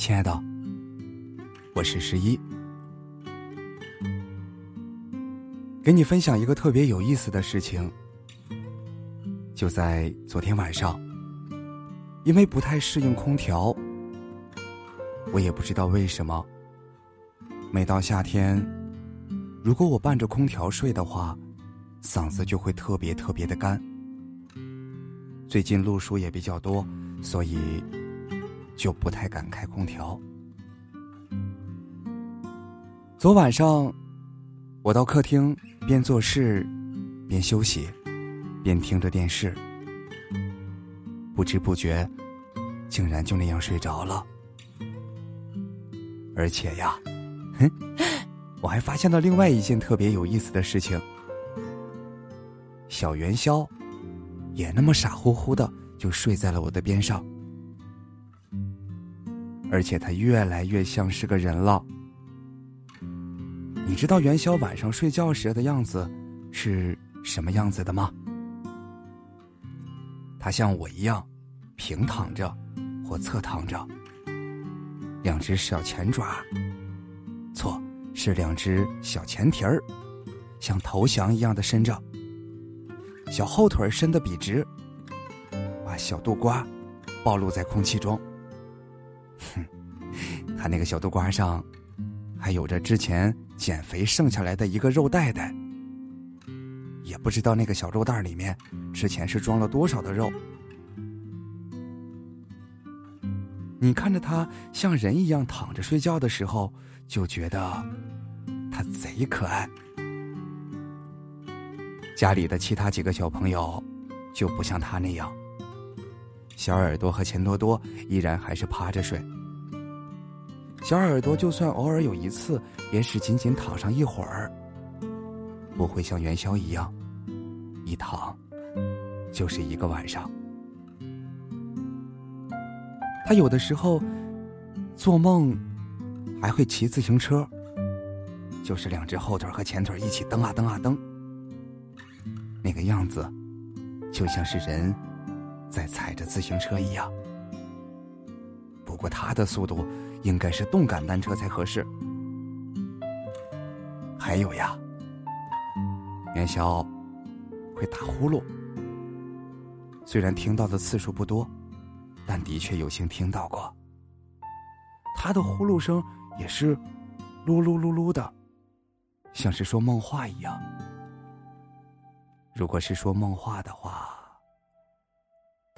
亲爱的，我是十一，给你分享一个特别有意思的事情。就在昨天晚上，因为不太适应空调，我也不知道为什么，每到夏天，如果我伴着空调睡的话，嗓子就会特别特别的干。最近路数也比较多，所以。就不太敢开空调。昨晚上，我到客厅边做事边休息，边听着电视，不知不觉，竟然就那样睡着了。而且呀，哼，我还发现了另外一件特别有意思的事情：小元宵也那么傻乎乎的就睡在了我的边上。而且他越来越像是个人了。你知道元宵晚上睡觉时的样子是什么样子的吗？他像我一样，平躺着或侧躺着，两只小前爪，错，是两只小前蹄儿，像投降一样的伸着，小后腿伸得笔直，把小肚瓜暴露在空气中。哼，他那个小肚瓜上，还有着之前减肥剩下来的一个肉袋袋，也不知道那个小肉袋里面之前是装了多少的肉。你看着他像人一样躺着睡觉的时候，就觉得他贼可爱。家里的其他几个小朋友就不像他那样。小耳朵和钱多多依然还是趴着睡。小耳朵就算偶尔有一次，也是仅仅躺上一会儿，不会像元宵一样，一躺就是一个晚上。他有的时候做梦还会骑自行车，就是两只后腿和前腿一起蹬啊蹬啊蹬，那个样子就像是人。在踩着自行车一样，不过他的速度应该是动感单车才合适。还有呀，元宵会打呼噜，虽然听到的次数不多，但的确有幸听到过。他的呼噜声也是噜噜噜噜的，像是说梦话一样。如果是说梦话的话。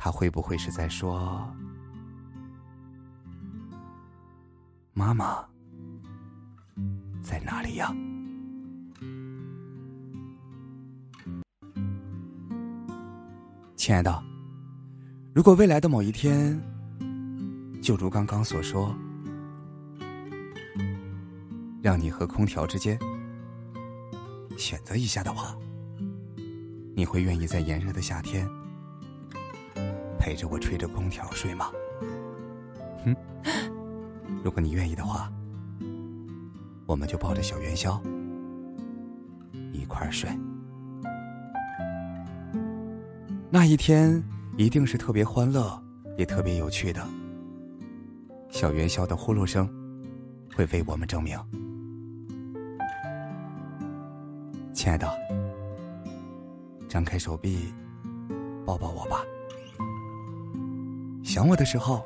他会不会是在说：“妈妈在哪里呀？”亲爱的，如果未来的某一天，就如刚刚所说，让你和空调之间选择一下的话，你会愿意在炎热的夏天？陪着我吹着空调睡吗？哼，如果你愿意的话，我们就抱着小元宵一块儿睡。那一天一定是特别欢乐，也特别有趣的。小元宵的呼噜声会为我们证明。亲爱的，张开手臂，抱抱我吧。想我的时候，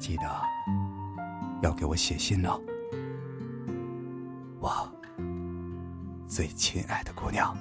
记得要给我写信哦，我最亲爱的姑娘。